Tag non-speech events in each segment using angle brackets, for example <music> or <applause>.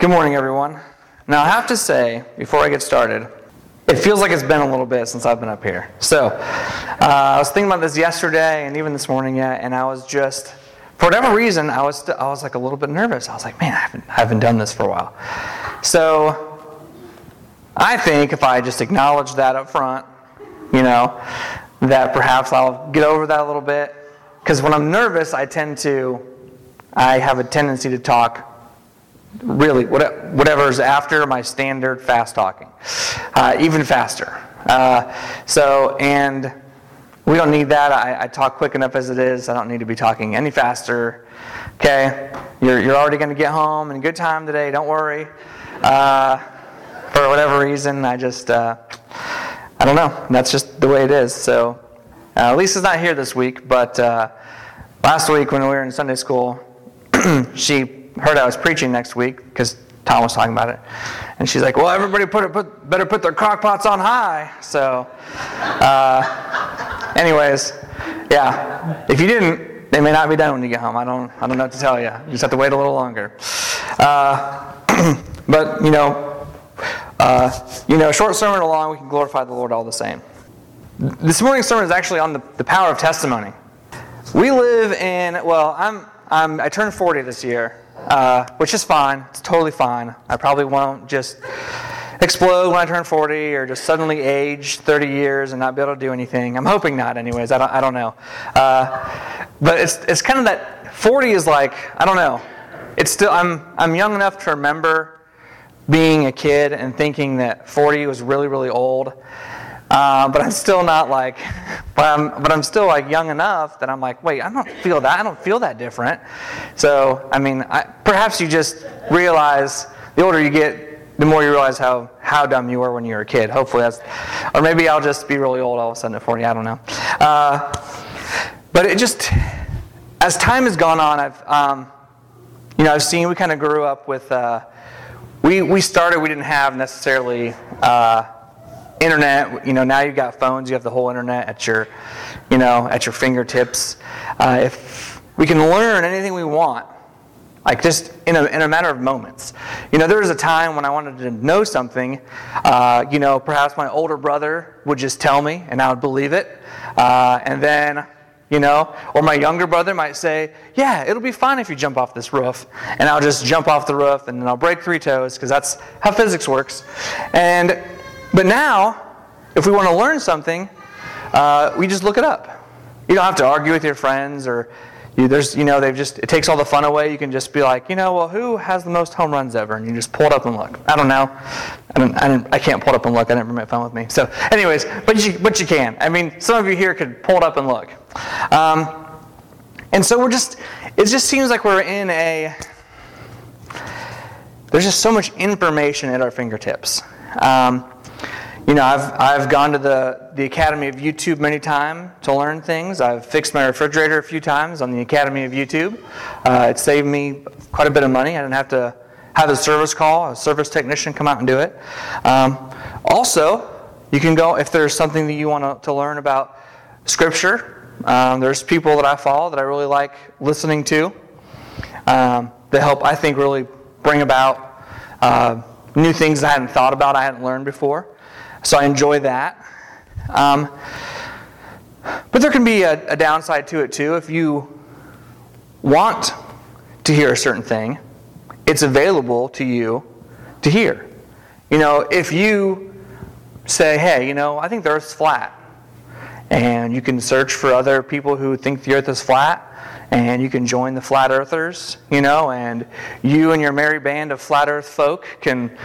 Good morning, everyone. Now, I have to say, before I get started, it feels like it's been a little bit since I've been up here. So, uh, I was thinking about this yesterday and even this morning yet, and I was just, for whatever reason, I was, I was like a little bit nervous. I was like, man, I haven't, I haven't done this for a while. So, I think if I just acknowledge that up front, you know, that perhaps I'll get over that a little bit. Because when I'm nervous, I tend to, I have a tendency to talk really whatever's after my standard fast talking, uh, even faster. Uh, so, and we don't need that. I, I, talk quick enough as it is. I don't need to be talking any faster. Okay, you're, you're already going to get home in good time today. Don't worry. Uh, for whatever reason, I just, uh, I don't know. That's just the way it is. So, uh, Lisa's not here this week, but uh, last week when we were in Sunday school, <clears throat> she heard I was preaching next week because Tom was talking about it. And she's like, well, everybody put it, put, better put their crock pots on high. So, uh, anyways, yeah, if you didn't, they may not be done when you get home. I don't, I don't know what to tell you. You just have to wait a little longer. Uh, <clears throat> but, you know, uh, you know, short sermon or long, we can glorify the Lord all the same. This morning's sermon is actually on the, the power of testimony. We live in, well, I'm, I'm, I turned 40 this year uh, which is fine. It's totally fine. I probably won't just explode when I turn 40 or just suddenly age 30 years and not be able to do anything. I'm hoping not, anyways. I don't, I don't know. Uh, but it's, it's kind of that 40 is like, I don't know. It's still, I'm, I'm young enough to remember being a kid and thinking that 40 was really, really old. Uh, but I'm still not like, <laughs> but I'm, but I'm still like young enough that I'm like, wait, I don't feel that. I don't feel that different. So, I mean, I, perhaps you just realize the older you get, the more you realize how, how dumb you were when you were a kid. Hopefully that's, or maybe I'll just be really old all of a sudden at 40. I don't know. Uh, but it just, as time has gone on, I've, um, you know, I've seen we kind of grew up with, uh, we, we started, we didn't have necessarily, uh, internet you know now you've got phones you have the whole internet at your you know at your fingertips. Uh, if we can learn anything we want like just in a, in a matter of moments. You know there was a time when i wanted to know something uh, you know perhaps my older brother would just tell me and i would believe it. Uh, and then you know or my younger brother might say yeah it'll be fine if you jump off this roof. And i'll just jump off the roof and then i'll break three toes because that's how physics works. And but now, if we want to learn something, uh, we just look it up. You don't have to argue with your friends or you, there's, you know, they've just, it takes all the fun away. You can just be like, you know, well, who has the most home runs ever? And you just pull it up and look. I don't know. I, don't, I, don't, I can't pull it up and look. I didn't bring my phone with me. So, anyways, but you, but you can. I mean, some of you here could pull it up and look. Um, and so we're just, it just seems like we're in a, there's just so much information at our fingertips. Um, you know, I've, I've gone to the, the Academy of YouTube many times to learn things. I've fixed my refrigerator a few times on the Academy of YouTube. Uh, it saved me quite a bit of money. I didn't have to have a service call, a service technician come out and do it. Um, also, you can go, if there's something that you want to, to learn about Scripture, um, there's people that I follow that I really like listening to um, that help, I think, really bring about uh, new things I hadn't thought about, I hadn't learned before. So I enjoy that. Um, but there can be a, a downside to it too. If you want to hear a certain thing, it's available to you to hear. You know, if you say, hey, you know, I think the earth's flat, and you can search for other people who think the earth is flat, and you can join the flat earthers, you know, and you and your merry band of flat earth folk can,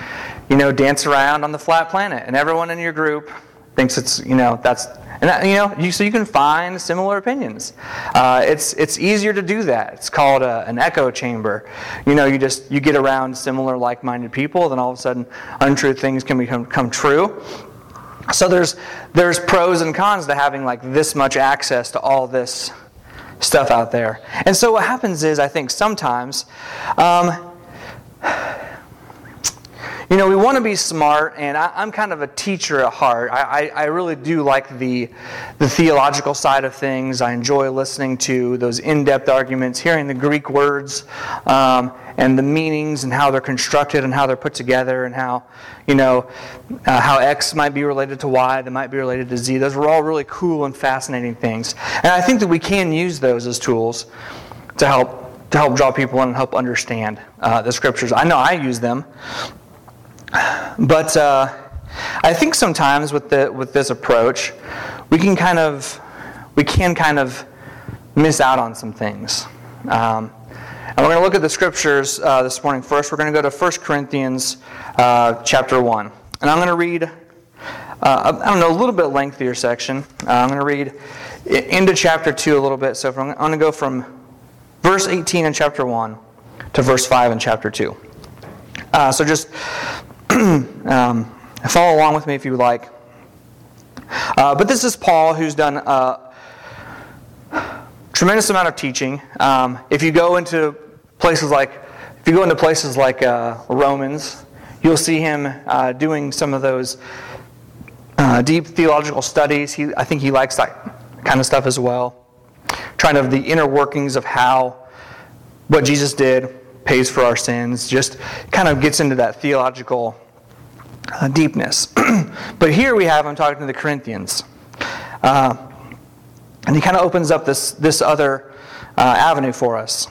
you know, dance around on the flat planet, and everyone in your group thinks it's, you know, that's, and that, you know, you, so you can find similar opinions. Uh, it's it's easier to do that. It's called a, an echo chamber. You know, you just you get around similar like-minded people, then all of a sudden untrue things can become come true. So there's there's pros and cons to having like this much access to all this stuff out there. And so what happens is, I think sometimes, um, you know, we want to be smart, and I, am kind of a teacher at heart. I, I, I, really do like the, the theological side of things. I enjoy listening to those in depth arguments, hearing the Greek words um, and the meanings and how they're constructed and how they're put together and how, you know, uh, how X might be related to Y, that might be related to Z. Those are all really cool and fascinating things. And I think that we can use those as tools to help to help draw people in and help understand uh, the scriptures. I know I use them, but uh, I think sometimes with the with this approach, we can kind of we can kind of miss out on some things. Um, and we're going to look at the scriptures uh, this morning. First, we're going to go to 1 Corinthians uh, chapter 1. And I'm going to read, uh, I don't know, a little bit lengthier section. Uh, I'm going to read into chapter 2 a little bit. So I'm going to go from verse 18 in chapter 1 to verse 5 in chapter 2. Uh, so just <clears throat> um, follow along with me if you would like. Uh, but this is Paul who's done a tremendous amount of teaching. Um, if you go into places like, if you go into places like uh, Romans, you'll see him uh, doing some of those uh, deep theological studies. He, I think he likes that kind of stuff as well trying to the inner workings of how what Jesus did pays for our sins, just kind of gets into that theological uh, deepness. <clears throat> but here we have him talking to the Corinthians. Uh, and he kind of opens up this, this other uh, avenue for us.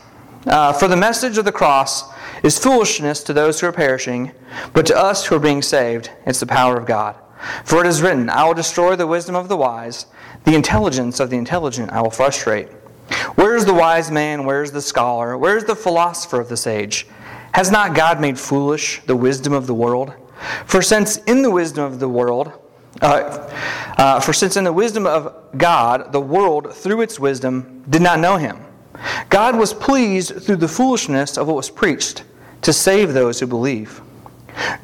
Uh, for the message of the cross is foolishness to those who are perishing, but to us who are being saved, it's the power of God. For it is written, I will destroy the wisdom of the wise, the intelligence of the intelligent I will frustrate. Where is the wise man? Where is the scholar? Where is the philosopher of this age? Has not God made foolish the wisdom of the world? For since in the wisdom of the world, uh, uh, for since in the wisdom of God, the world through its wisdom did not know him, God was pleased through the foolishness of what was preached to save those who believe.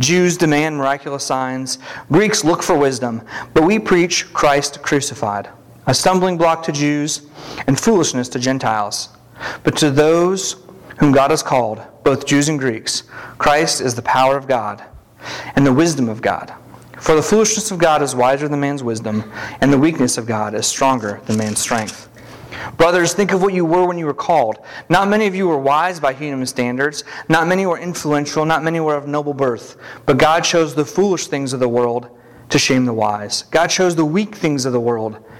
Jews demand miraculous signs, Greeks look for wisdom, but we preach Christ crucified, a stumbling block to Jews and foolishness to Gentiles. But to those whom God has called, both Jews and Greeks, Christ is the power of God and the wisdom of God. For the foolishness of God is wiser than man's wisdom, and the weakness of God is stronger than man's strength. Brothers, think of what you were when you were called. Not many of you were wise by human standards. Not many were influential. Not many were of noble birth. But God chose the foolish things of the world to shame the wise. God chose the weak things of the world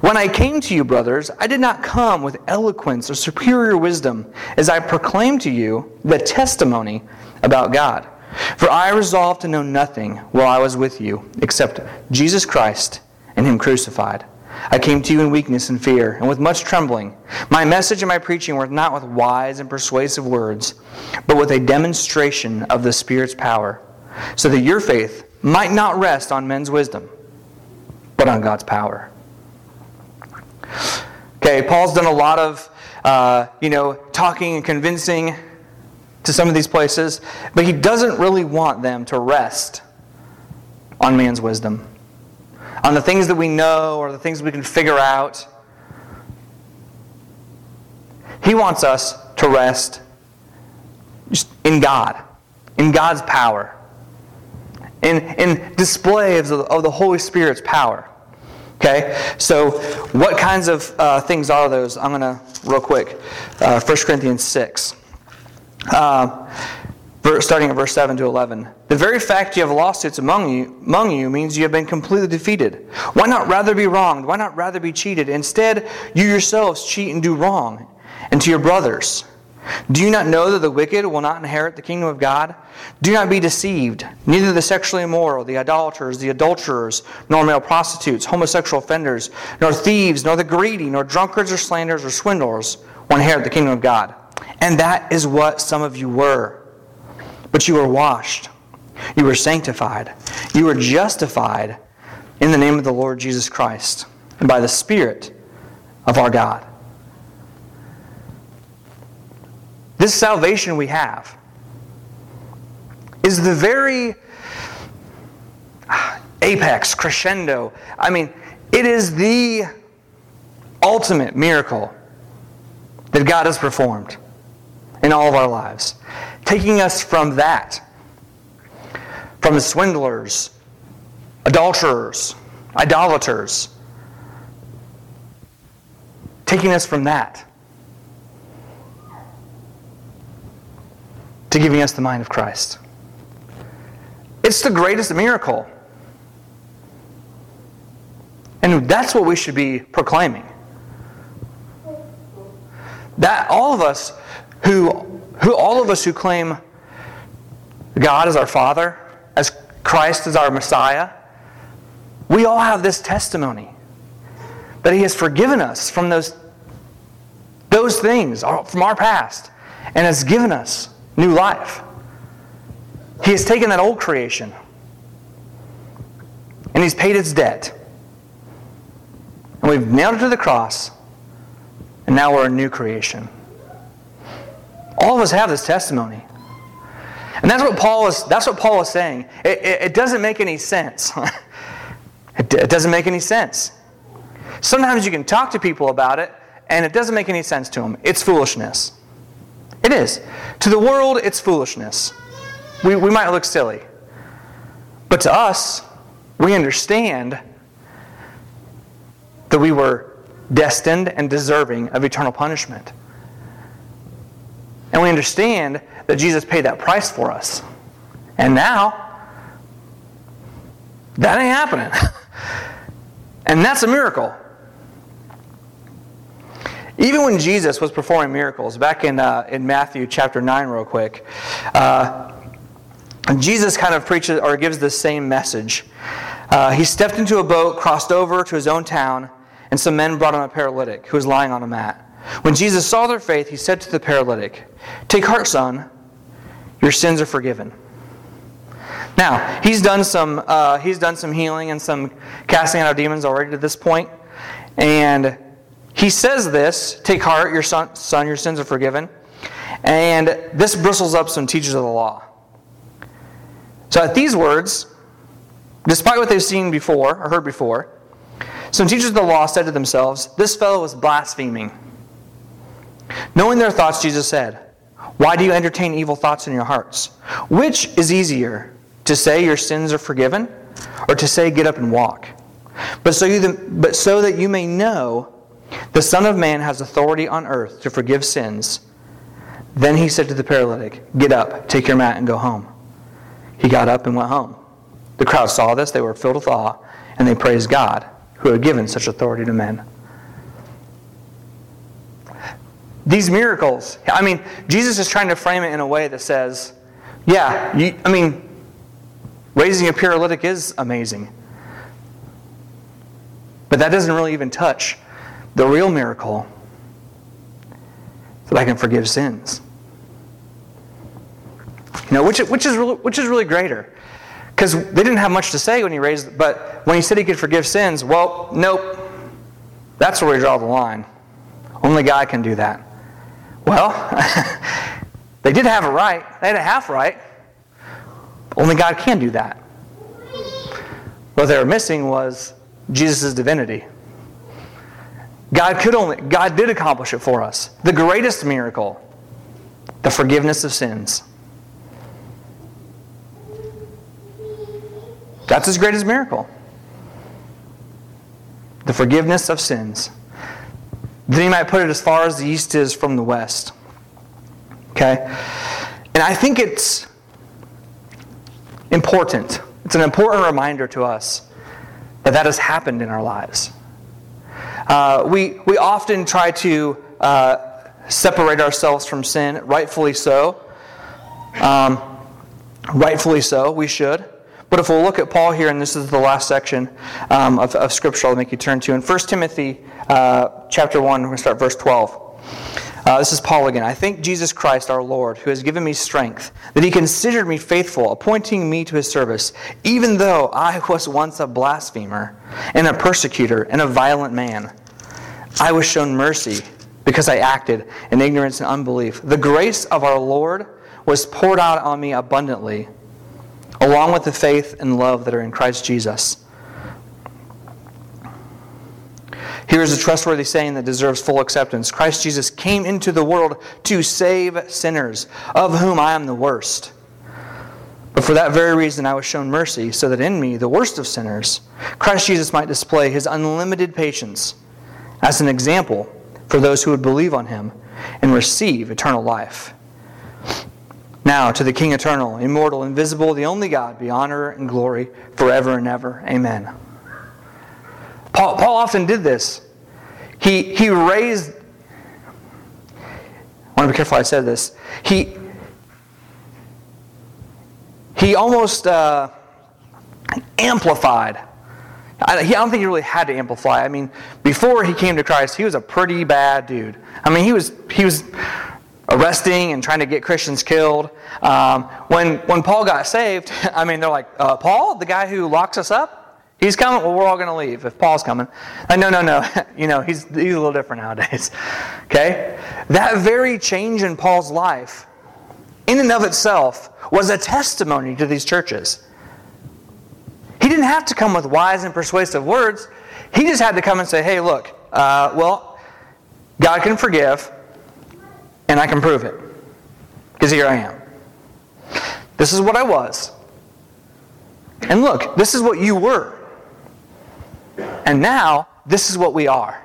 When I came to you, brothers, I did not come with eloquence or superior wisdom as I proclaimed to you the testimony about God. For I resolved to know nothing while I was with you except Jesus Christ and Him crucified. I came to you in weakness and fear, and with much trembling. My message and my preaching were not with wise and persuasive words, but with a demonstration of the Spirit's power, so that your faith might not rest on men's wisdom, but on God's power. Okay, Paul's done a lot of, uh, you know, talking and convincing to some of these places, but he doesn't really want them to rest on man's wisdom on the things that we know or the things we can figure out. He wants us to rest in God, in God's power, in, in display of of the Holy Spirit's power. Okay? So, what kinds of uh, things are those? I'm going to, real quick, uh, 1 Corinthians 6. Uh, starting at verse 7 to 11. The very fact you have lawsuits among you, among you means you have been completely defeated. Why not rather be wronged? Why not rather be cheated? Instead, you yourselves cheat and do wrong, and to your brothers. Do you not know that the wicked will not inherit the kingdom of God? Do not be deceived. Neither the sexually immoral, the idolaters, the adulterers, nor male prostitutes, homosexual offenders, nor thieves, nor the greedy, nor drunkards or slanderers or swindlers will inherit the kingdom of God. And that is what some of you were. But you were washed, you were sanctified, you were justified in the name of the Lord Jesus Christ and by the Spirit of our God. This salvation we have is the very apex, crescendo. I mean, it is the ultimate miracle that God has performed in all of our lives, taking us from that, from the swindlers, adulterers, idolaters, taking us from that giving us the mind of Christ. It's the greatest miracle. And that's what we should be proclaiming. That all of us who, who all of us who claim God as our Father, as Christ as our Messiah, we all have this testimony that He has forgiven us from those, those things, from our past, and has given us new life. He has taken that old creation and He's paid its debt. And we've nailed it to the cross, and now we're a new creation. All of us have this testimony. And that's what Paul is, that's what Paul is saying. It, it, it doesn't make any sense. <laughs> it, it doesn't make any sense. Sometimes you can talk to people about it, and it doesn't make any sense to them. It's foolishness. It is. To the world, it's foolishness. We, we might look silly. But to us, we understand that we were destined and deserving of eternal punishment. And we understand that Jesus paid that price for us. And now, that ain't happening. <laughs> and that's a miracle. Even when Jesus was performing miracles, back in, uh, in Matthew chapter 9, real quick, uh, Jesus kind of preaches or gives the same message. Uh, he stepped into a boat, crossed over to his own town, and some men brought him a paralytic who was lying on a mat. When Jesus saw their faith, he said to the paralytic, Take heart, son, your sins are forgiven. Now, he's done some, uh, he's done some healing and some casting out of demons already to this point, and he says this Take heart, your son, son, your sins are forgiven. And this bristles up some teachers of the law. So at these words, despite what they've seen before or heard before, some teachers of the law said to themselves, This fellow is blaspheming. Knowing their thoughts, Jesus said, Why do you entertain evil thoughts in your hearts? Which is easier, to say your sins are forgiven, or to say get up and walk? But so, you, but so that you may know the Son of Man has authority on earth to forgive sins. Then he said to the paralytic, Get up, take your mat, and go home. He got up and went home. The crowd saw this, they were filled with awe, and they praised God, who had given such authority to men. These miracles, I mean, Jesus is trying to frame it in a way that says, yeah, you, I mean, raising a paralytic is amazing. But that doesn't really even touch the real miracle that I can forgive sins. You know, which, which, is, which is really greater. Because they didn't have much to say when he raised, but when he said he could forgive sins, well, nope. That's where we draw the line. Only God can do that. Well, <laughs> they did have a right. They had a half right. Only God can do that. What they were missing was Jesus' divinity. God could only God did accomplish it for us. The greatest miracle, the forgiveness of sins. That's his greatest miracle. The forgiveness of sins. Then he might put it as far as the east is from the west. Okay? And I think it's important. It's an important reminder to us that that has happened in our lives. Uh, we, we often try to uh, separate ourselves from sin, rightfully so. Um, rightfully so, we should. But if we'll look at Paul here, and this is the last section um, of, of Scripture I'll make you turn to. In 1 Timothy uh, chapter 1, we're going to start verse 12. Uh, this is Paul again. I thank Jesus Christ our Lord, who has given me strength, that he considered me faithful, appointing me to his service, even though I was once a blasphemer, and a persecutor, and a violent man. I was shown mercy because I acted in ignorance and unbelief. The grace of our Lord was poured out on me abundantly, along with the faith and love that are in Christ Jesus. Here is a trustworthy saying that deserves full acceptance Christ Jesus came into the world to save sinners, of whom I am the worst. But for that very reason I was shown mercy, so that in me, the worst of sinners, Christ Jesus might display his unlimited patience as an example for those who would believe on him and receive eternal life. Now, to the King eternal, immortal, invisible, the only God, be honor and glory forever and ever. Amen. Paul, Paul often did this. He, he raised, I want to be careful I said this. He, he almost uh, amplified. I, don't think he really had to amplify. I mean, before he came to Christ, he was a pretty bad dude. I mean, he was, he was arresting and trying to get Christians killed. Um, when, when Paul got saved, <laughs> I mean, they're like, uh, Paul, the guy who locks us up? He's coming. Well, we're all going to leave if Paul's coming. Like, no, no, no. <laughs> you know, he's, he's a little different nowadays. <laughs> Okay? That very change in Paul's life, in and of itself, was a testimony to these churches. He didn't have to come with wise and persuasive words. He just had to come and say, hey, look, uh, well, God can forgive, and I can prove it. Because here I am. This is what I was. And look, this is what you were. And now, this is what we are.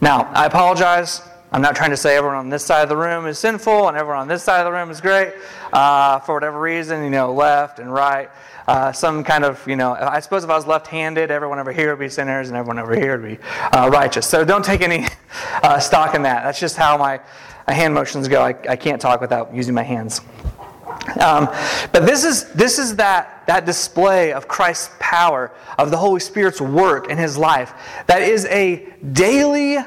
Now, I apologize. I'm not trying to say everyone on this side of the room is sinful and everyone on this side of the room is great. Uh, for whatever reason, you know, left and right. Uh, some kind of, you know, I suppose if I was left handed, everyone over here would be sinners and everyone over here would be uh, righteous. So don't take any <laughs> uh, stock in that. That's just how my hand motions go. I, I can't talk without using my hands. Um, but this is, this is that, that display of Christ's power, of the Holy Spirit's work in his life. That is a daily,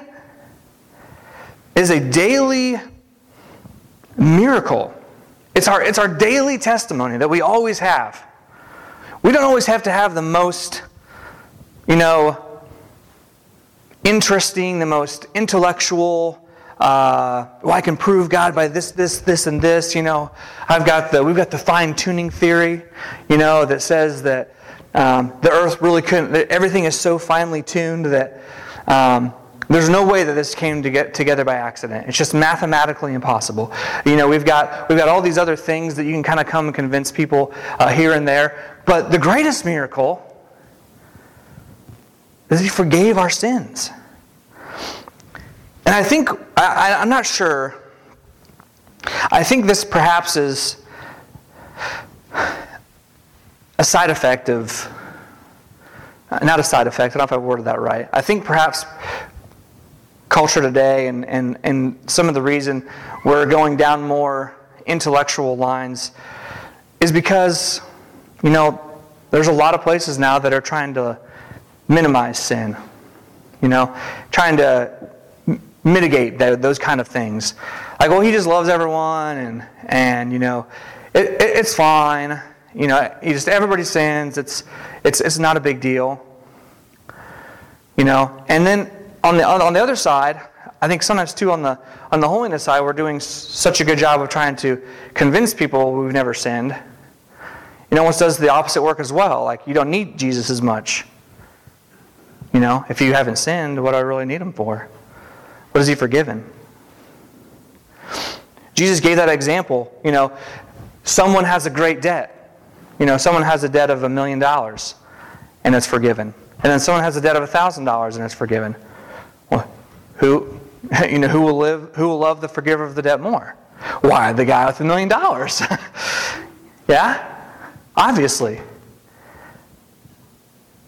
is a daily miracle. It's our, it's our daily testimony that we always have. We don't always have to have the most, you know, interesting, the most intellectual, uh, well, I can prove God by this, this, this, and this. You know, I've got the we've got the fine tuning theory, you know, that says that um, the Earth really couldn't. Everything is so finely tuned that um, there's no way that this came to get together by accident. It's just mathematically impossible. You know, we've got we've got all these other things that you can kind of come and convince people uh, here and there. But the greatest miracle is He forgave our sins. And I think, I, I'm not sure, I think this perhaps is a side effect of, not a side effect, I don't know if I worded that right. I think perhaps culture today and, and, and some of the reason we're going down more intellectual lines is because, you know, there's a lot of places now that are trying to minimize sin. You know, trying to mitigate that, those kind of things. Like, well, he just loves everyone, and and you know, it, it, it's fine. You know, he just everybody sins. It's it's it's not a big deal. You know, and then on the on the other side, I think sometimes too on the on the holiness side, we're doing such a good job of trying to convince people we've never sinned. You know, one does the opposite work as well. Like you don't need Jesus as much. You know, if you haven't sinned, what do I really need him for? What has he forgiven? Jesus gave that example. You know, someone has a great debt. You know, someone has a debt of a million dollars and it's forgiven. And then someone has a debt of a thousand dollars and it's forgiven. Well, who <laughs> you know who will live who will love the forgiver of the debt more? Why, the guy with a million dollars. <laughs> yeah? Obviously.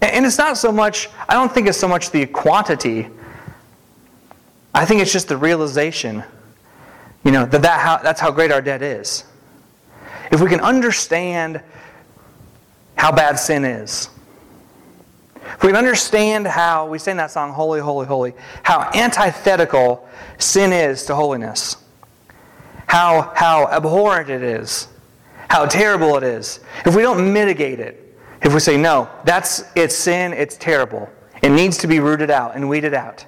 And it's not so much, I don't think it's so much the quantity I think it's just the realization, you know, that, that how, that's how great our debt is. If we can understand how bad sin is, if we can understand how, we sing that song, Holy, Holy, Holy, how antithetical sin is to holiness, how, how abhorrent it is, how terrible it is, if we don't mitigate it, if we say, no, that's it's sin, it's terrible, it needs to be rooted out and weeded out.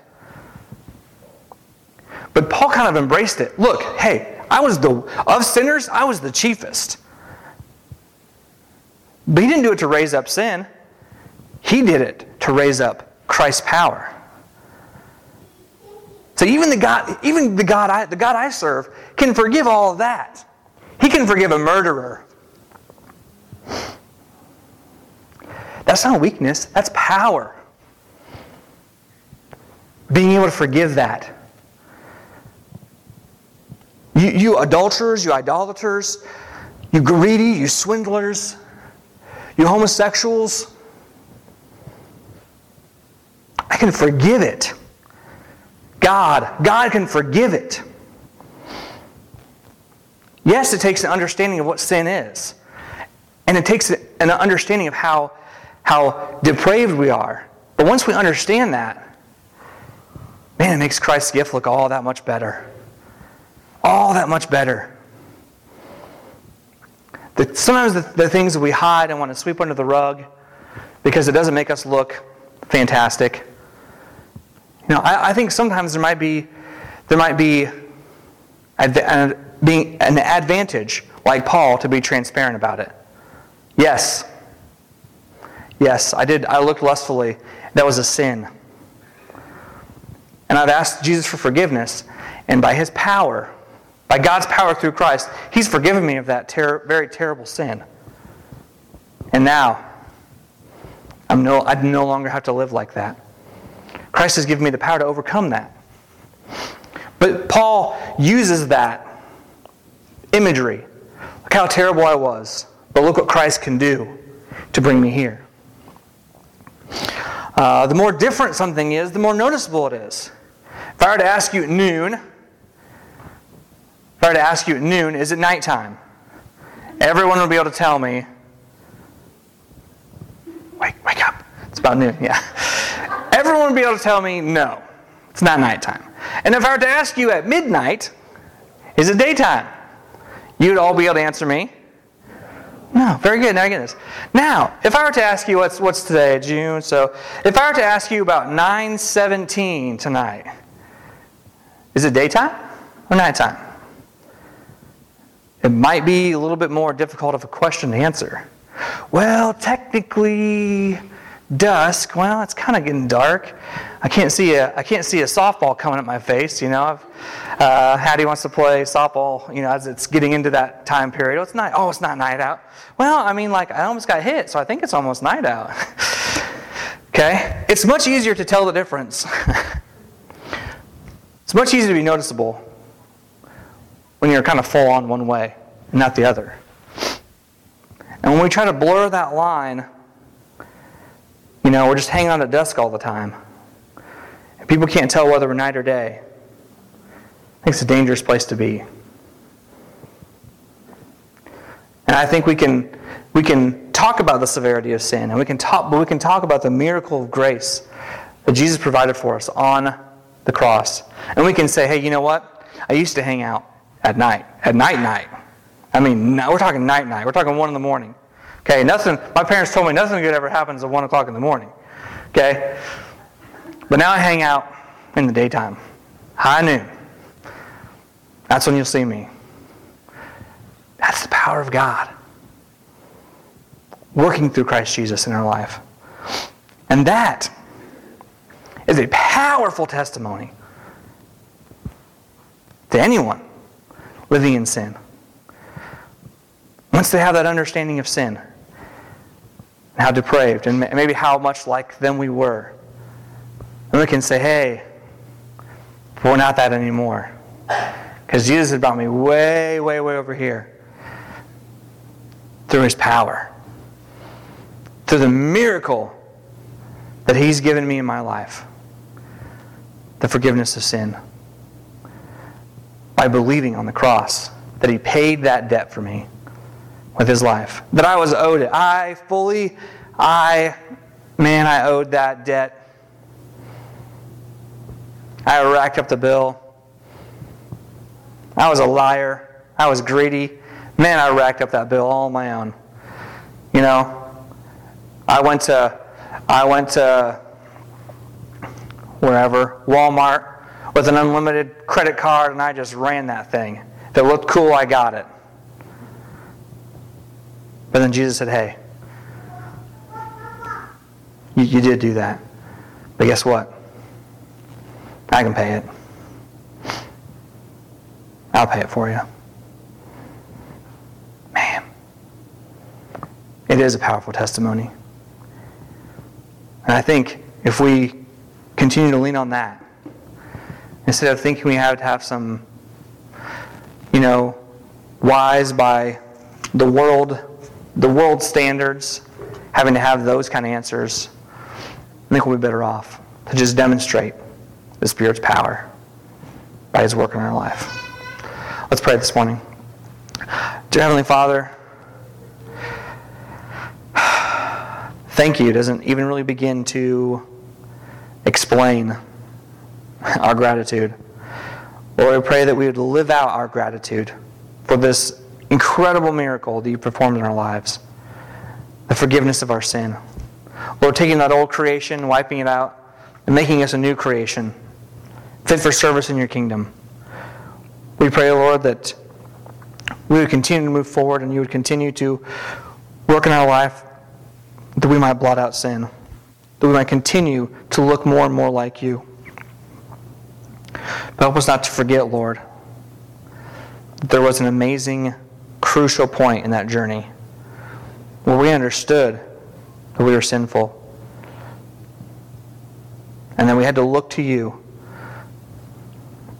But Paul kind of embraced it. Look, hey, I was the, of sinners, I was the chiefest. But he didn't do it to raise up sin. He did it to raise up Christ's power. So even the God, even the God I, the God I serve can forgive all of that. He can forgive a murderer. That's not weakness, that's power. Being able to forgive that. You, you adulterers, you idolaters, you greedy, you swindlers, you homosexuals, I can forgive it. God, God can forgive it. Yes, it takes an understanding of what sin is. And it takes an understanding of how, how depraved we are. But once we understand that, man, it makes Christ's gift look all that much better. All that much better. The, sometimes the, the things that we hide and want to sweep under the rug because it doesn't make us look fantastic. You know, I, I think sometimes there might be there might be adv- being an advantage, like Paul, to be transparent about it. Yes. Yes, I did. I looked lustfully. That was a sin. And I've asked Jesus for forgiveness, and by his power, by God's power through Christ, he's forgiven me of that ter- very terrible sin. And now, I'm no, I no longer have to live like that. Christ has given me the power to overcome that. But Paul uses that imagery. Look how terrible I was, but look what Christ can do to bring me here. Uh, the more different something is, the more noticeable it is. If I were to ask you at noon, if I were to ask you at noon, is it nighttime? Everyone would be able to tell me, wake, wake up. It's about noon, yeah <laughs> everyone would be able to tell me, no, it's not nighttime. And if I were to ask you at midnight, is it daytime? You'd all be able to answer me. No, very good. Now I get this. Now, if I were to ask you what's what's today, June. So, if I were to ask you about 9:17 tonight, is it daytime or nighttime? It might be a little bit more difficult of a question to answer. Well, technically, dusk. Well, it's kind of getting dark. I can't see a I can't see a softball coming at my face. You know, uh, Hattie wants to play softball. You know, as it's getting into that time period. It's night. Oh, it's not night out. Well, I mean, like I almost got hit, so I think it's almost night out. <laughs> okay, it's much easier to tell the difference. <laughs> it's much easier to be noticeable when you're kind of full on one way and not the other. And when we try to blur that line you know, we're just hanging on at dusk all the time. People can't tell whether we're night or day. I think it's a dangerous place to be. And I think we can we can talk about the severity of sin, and we can talk, but we can talk about the miracle of grace that Jesus provided for us on the cross. And we can say, hey, you know what? I used to hang out at night, at night, night. I mean, we're talking night, night. We're talking one in the morning. Okay, nothing, my parents told me nothing good ever happens at 1 o'clock in the morning. Okay? But now I hang out in the daytime, high noon. That's when you'll see me. That's the power of God working through Christ Jesus in our life. And that is a powerful testimony to anyone living in sin. Once they have that understanding of sin, how depraved, and maybe how much like them we were. And we can say, hey, we're not that anymore. Because Jesus had brought me way, way, way over here through his power, through the miracle that he's given me in my life the forgiveness of sin. By believing on the cross that he paid that debt for me with his life. That I was owed it. I fully, I Man, I owed that debt. I racked up the bill. I was a liar. I was greedy. Man, I racked up that bill all on my own. You know, I went to, I went to wherever, Walmart, with an unlimited credit card, and I just ran that thing. If it looked cool, I got it. But then Jesus said, hey, you, you did do that. But guess what? I can pay it. I'll pay it for you. Man. It is a powerful testimony. And I think if we continue to lean on that, instead of thinking we have to have some, you know, wise by the world, the world standards, having to have those kind of answers, I think we'll be better off to just demonstrate the Spirit's power by His work in our life. Let's pray this morning. Dear Heavenly Father, <sighs> thank you doesn't even really begin to explain our gratitude. Lord, I pray that we would live out our gratitude for this incredible miracle that you performed in our lives the forgiveness of our sin. Lord, taking that old creation, wiping it out, and making us a new creation, fit for service in your kingdom. We pray, Lord, that we would continue to move forward and you would continue to work in our life that we might blot out sin, that we might continue to look more and more like you. But help us not to forget, Lord, that there was an amazing, crucial point in that journey where we understood that we were sinful. And then we had to look to you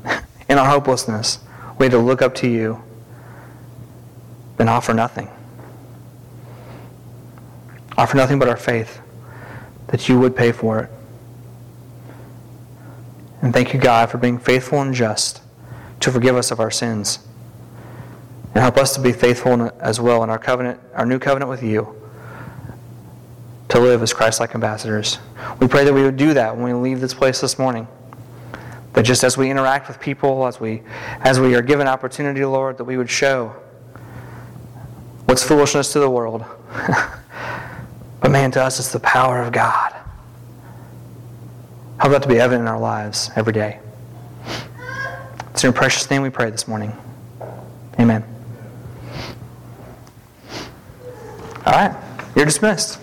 <laughs> in our hopelessness. We had to look up to you and offer nothing. Offer nothing but our faith that you would pay for it. And thank you, God, for being faithful and just to forgive us of our sins. And help us to be faithful as well in our covenant, our new covenant with you, to live as Christ-like ambassadors. We pray that we would do that when we leave this place this morning. That just as we interact with people, as we as we are given opportunity, Lord, that we would show what's foolishness to the world. <laughs> but man, to us it's the power of God. Help that to be evident in our lives every day. It's in your precious name we pray this morning. Amen. All right, you're dismissed.